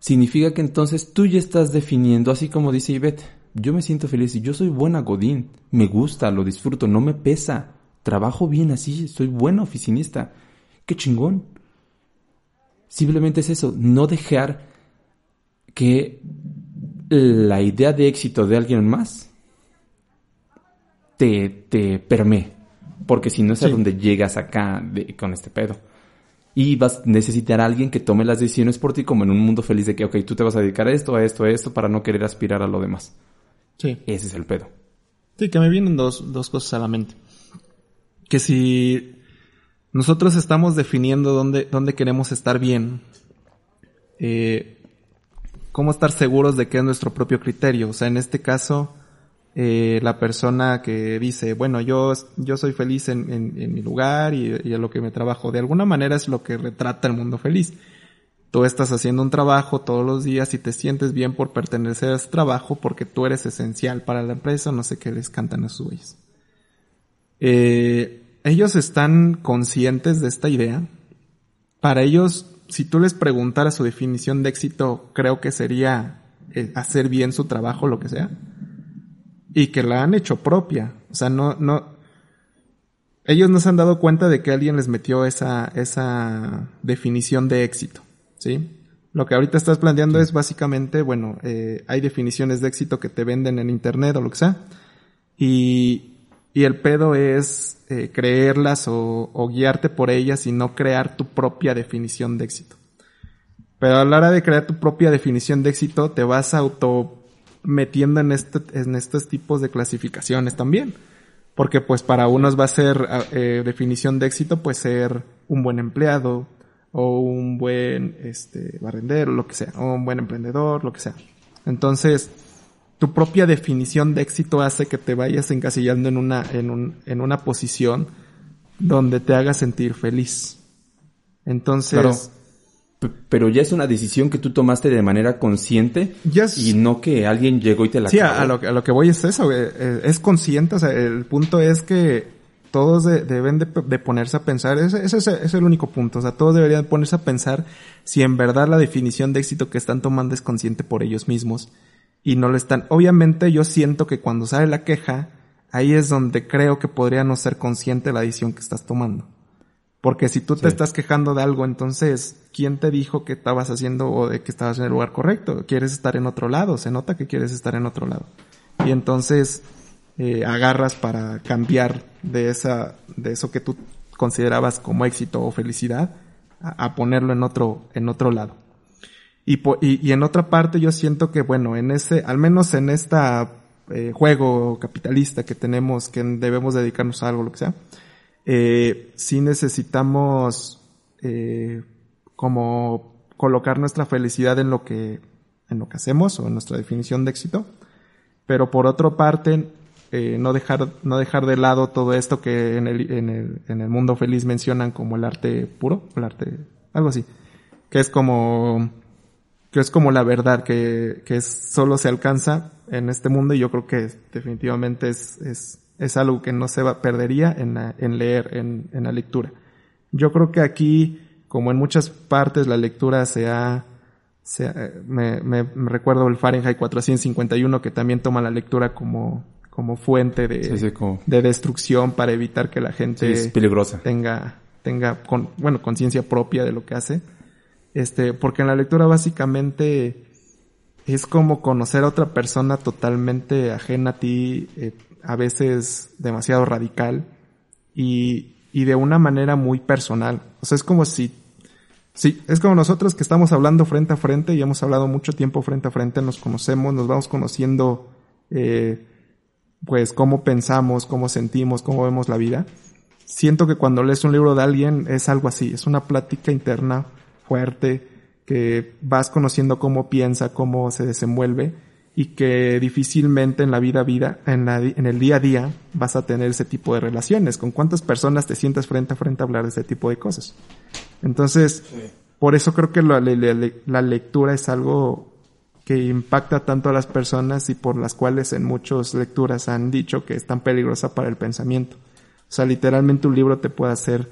significa que entonces tú ya estás definiendo, así como dice Ivette, yo me siento feliz y yo soy buena Godín, me gusta, lo disfruto, no me pesa, trabajo bien así, soy buena oficinista, qué chingón. Simplemente es eso, no dejar que la idea de éxito de alguien más te, te permee. Porque si no es a donde llegas acá de- con este pedo. Y vas a necesitar a alguien que tome las decisiones por ti como en un mundo feliz de que, ok, tú te vas a dedicar a esto, a esto, a esto, para no querer aspirar a lo demás. Sí. Ese es el pedo. Sí, que me vienen dos, dos cosas a la mente. Que si nosotros estamos definiendo dónde, dónde queremos estar bien, eh, cómo estar seguros de que es nuestro propio criterio. O sea, en este caso, eh, la persona que dice, bueno, yo, yo soy feliz en, en, mi lugar y, y en lo que me trabajo, de alguna manera es lo que retrata el mundo feliz. Tú estás haciendo un trabajo todos los días y te sientes bien por pertenecer a ese trabajo porque tú eres esencial para la empresa, no sé qué les cantan a sus güeyes. Eh, ellos están conscientes de esta idea. Para ellos, si tú les preguntaras su definición de éxito, creo que sería eh, hacer bien su trabajo, lo que sea. Y que la han hecho propia. O sea, no, no, ellos no se han dado cuenta de que alguien les metió esa, esa definición de éxito. ¿sí? Lo que ahorita estás planteando es básicamente, bueno, eh, hay definiciones de éxito que te venden en internet o lo que sea, y, y el pedo es eh, creerlas o, guiarte por ellas y no crear tu propia definición de éxito. Pero a la hora de crear tu propia definición de éxito, te vas auto metiendo en, este, en estos tipos de clasificaciones también. Porque pues para unos va a ser eh, definición de éxito, pues ser un buen empleado, o un buen este, barrendero, lo que sea, o un buen emprendedor, lo que sea. Entonces, tu propia definición de éxito hace que te vayas encasillando en una, en, un, en una posición donde te haga sentir feliz. Entonces... Pero ya es una decisión que tú tomaste de manera consciente y no que alguien llegó y te la Sí, a, lo, a lo que voy es eso, eh, eh, es consciente, o sea, el punto es que todos deben de, ponerse a pensar, ese, es, el único punto, o sea, todos deberían ponerse a pensar si en verdad la definición de éxito que están tomando es consciente por ellos mismos y no lo están. Obviamente yo siento que cuando sale la queja, ahí es donde creo que podría no ser consciente la decisión que estás tomando. Porque si tú te estás quejando de algo, entonces, ¿quién te dijo que estabas haciendo o de que estabas en el lugar correcto? Quieres estar en otro lado, se nota que quieres estar en otro lado. Y entonces, eh, agarras para cambiar de esa, de eso que tú considerabas como éxito o felicidad, a, ponerlo en otro, en otro lado. Y, y, en otra parte yo siento que, bueno, en ese, al menos en esta eh, juego capitalista que tenemos, que debemos dedicarnos a algo, lo que sea, eh, sí necesitamos eh, como colocar nuestra felicidad en lo que, en lo que hacemos o en nuestra definición de éxito. Pero por otra parte, eh, no dejar no dejar de lado todo esto que en el, en el, en el mundo feliz mencionan como el arte puro, el arte, algo así, que es como que es como la verdad que, que es, solo se alcanza en este mundo y yo creo que definitivamente es, es, es algo que no se va, perdería en, en leer, en, en la lectura. Yo creo que aquí, como en muchas partes, la lectura se ha, se, me, me, me recuerdo el Fahrenheit 451 que también toma la lectura como, como fuente de, de destrucción para evitar que la gente peligrosa. tenga, tenga con, bueno, conciencia propia de lo que hace. Este, porque en la lectura básicamente es como conocer a otra persona totalmente ajena a ti, eh, a veces demasiado radical y, de una manera muy personal. O sea, es como si, sí, es como nosotros que estamos hablando frente a frente y hemos hablado mucho tiempo frente a frente, nos conocemos, nos vamos conociendo, eh, pues cómo pensamos, cómo sentimos, cómo vemos la vida. Siento que cuando lees un libro de alguien es algo así, es una plática interna fuerte, que vas conociendo cómo piensa, cómo se desenvuelve y que difícilmente en la vida vida, en, la, en el día a día vas a tener ese tipo de relaciones. ¿Con cuántas personas te sientas frente a frente a hablar de ese tipo de cosas? Entonces, por eso creo que la, la, la lectura es algo que impacta tanto a las personas y por las cuales en muchas lecturas han dicho que es tan peligrosa para el pensamiento. O sea, literalmente un libro te puede hacer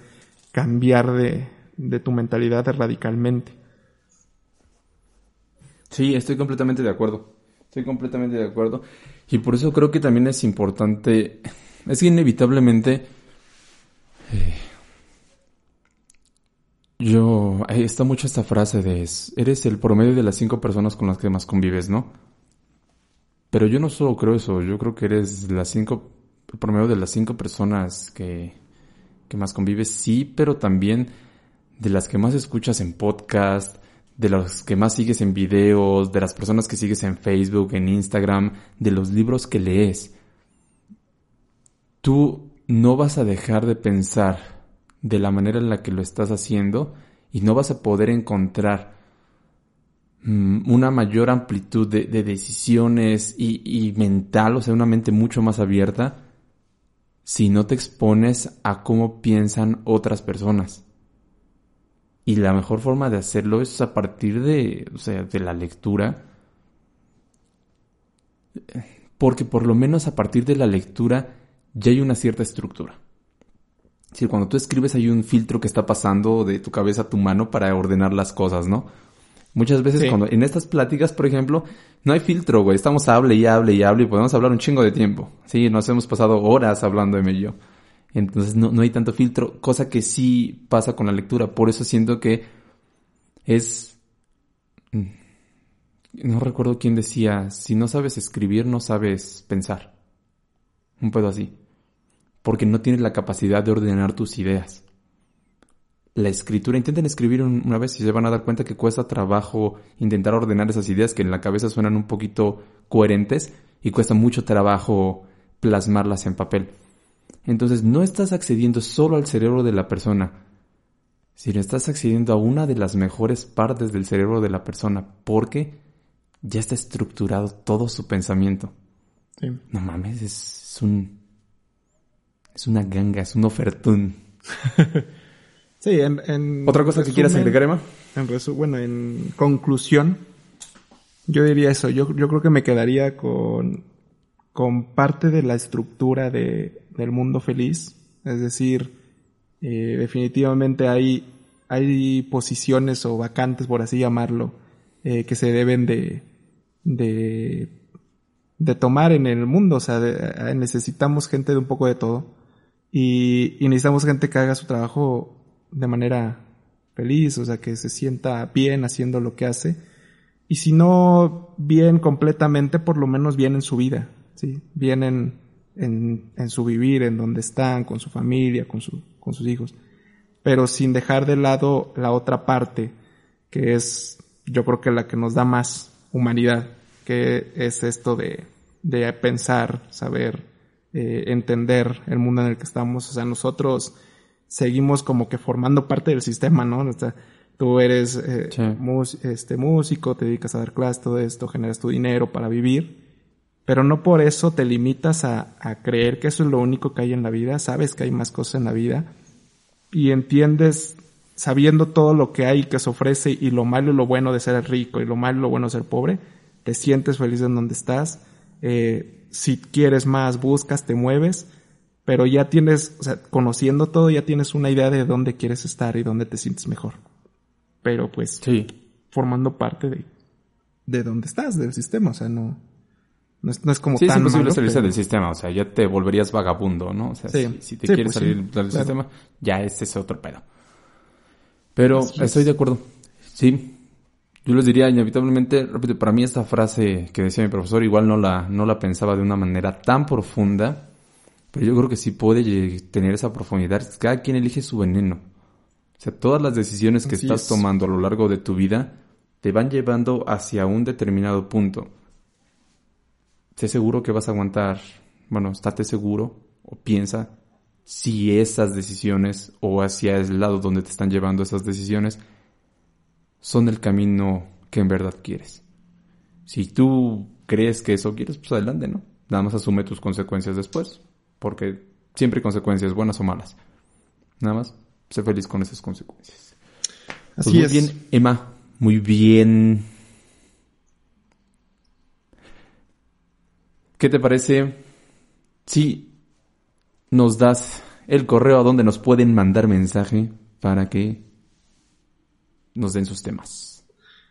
cambiar de, de tu mentalidad radicalmente. Sí, estoy completamente de acuerdo. Estoy completamente de acuerdo. Y por eso creo que también es importante, es que inevitablemente eh, yo, está mucho esta frase de, eres el promedio de las cinco personas con las que más convives, ¿no? Pero yo no solo creo eso, yo creo que eres las cinco, el promedio de las cinco personas que, que más convives, sí, pero también de las que más escuchas en podcast, de las que más sigues en videos, de las personas que sigues en Facebook, en Instagram, de los libros que lees. Tú no vas a dejar de pensar de la manera en la que lo estás haciendo y no vas a poder encontrar mm, una mayor amplitud de, decisiones y, y, mental, o sea, una mente mucho más abierta, si no te expones a cómo piensan otras personas. Y la mejor forma de hacerlo es a partir de, o sea, de la lectura. Porque por lo menos a partir de la lectura ya hay una cierta estructura. Si cuando tú escribes hay un filtro que está pasando de tu cabeza a tu mano para ordenar las cosas, ¿no? Muchas veces cuando en estas pláticas, por ejemplo, no hay filtro, güey. Estamos hable y hable y hable y podemos hablar un chingo de tiempo. Sí, nos hemos pasado horas hablando de yo. Entonces no, no hay tanto filtro, cosa que sí pasa con la lectura. Por eso siento que es... Mm, no recuerdo quién decía, si no sabes escribir, no sabes pensar. Un pedo así. Porque no tienes la capacidad de ordenar tus ideas. La escritura, intenten escribir una vez y se van a dar cuenta que cuesta trabajo intentar ordenar esas ideas que en la cabeza suenan un poquito coherentes y cuesta mucho trabajo plasmarlas en papel. Entonces no estás accediendo solo al cerebro de la persona, sino estás accediendo a una de las mejores partes del cerebro de la persona, porque ya está estructurado todo su pensamiento. No mames, es, un... Es una ganga, es un ofertún. sí, en... ¿Otra cosa que quieras agregar, Emma? En bueno, en conclusión, yo diría eso. Yo, yo creo que me quedaría con, con parte de la estructura de, del mundo feliz. Es decir, eh, definitivamente hay, hay posiciones o vacantes, por así llamarlo, eh, que se deben de, de, de, tomar en el mundo. O sea, eh, necesitamos gente de un poco de todo. Y, necesitamos gente que haga su trabajo de manera feliz, o sea, que se sienta bien haciendo lo que hace. Y si no bien completamente, por lo menos bien en su vida, ¿sí? Bien en, en, en, su vivir, en donde están, con su familia, con, su, con sus hijos, pero sin dejar de lado la otra parte, que es yo creo que la que nos da más humanidad, que es esto de, de pensar, saber, eh, entender el mundo en el que estamos. O sea, nosotros seguimos como que formando parte del sistema, ¿no? O sea, tú eres eh, este, músico, te dedicas a dar clases, todo esto, generas tu dinero para vivir pero no por eso te limitas a, a, creer que eso es lo único que hay en la vida, sabes que hay más cosas en la vida y entiendes, sabiendo todo lo que hay que se ofrece y lo malo y lo bueno de ser rico y lo malo y lo bueno de ser pobre, te sientes feliz en donde estás, eh, si quieres más, buscas, te mueves, pero ya tienes, o sea, conociendo todo, ya tienes una idea de dónde quieres estar y dónde te sientes mejor. Pero pues, sí. formando parte de, de dónde estás, del sistema, o sea, no, no es, no es como sí, tan es imposible malo, salirse pero- del sistema, o sea, ya te volverías vagabundo, ¿no? O sea, Sí. si, si te Sí, quieres pues salir del claro. sistema, ya es otro pedo. Pero Así es. estoy de acuerdo. Sí. Yo les diría inevitablemente, repito, para mí esta frase que decía mi profesor igual no la, no la pensaba de una manera tan profunda, pero yo creo que sí puede tener esa profundidad. Cada quien elige su veneno. O sea, todas las decisiones que Así estás es. tomando a lo largo de tu vida te van llevando hacia un determinado punto. Sé seguro que vas a aguantar, bueno, estate seguro o piensa si esas decisiones o hacia el lado donde te están llevando esas decisiones son el camino que en verdad quieres. Si tú crees que eso quieres, pues adelante, ¿no? Nada más asume tus consecuencias después, porque siempre hay consecuencias, buenas o malas. Nada más, sé feliz con esas consecuencias. Pues Así muy es. bien, Emma, muy bien. ¿Qué te parece si nos das el correo a donde nos pueden mandar mensaje para que nos den sus temas?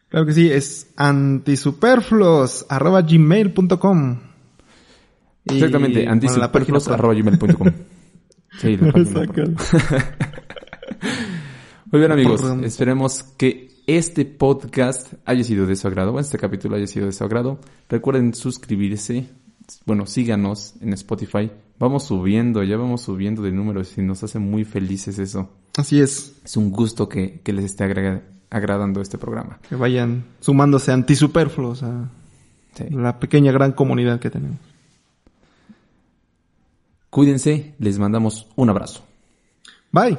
Claro que sí, es antisuperfluos arroba gmail.com. Y, Exactamente, bueno, la página por- antisuperfluos.com. Sí, la página Muy bien amigos, esperemos que este podcast haya sido de su agrado, este capítulo haya sido de su agrado. Recuerden suscribirse, bueno, síganos en Spotify. Vamos subiendo, ya vamos subiendo de números y nos hace muy felices eso. Así es, Es un gusto que, que les esté agra- agradando este programa. que vayan sumándose antisuperfluos a Sí. la pequeña gran comunidad que tenemos. Cuídense, les mandamos un abrazo. Bye.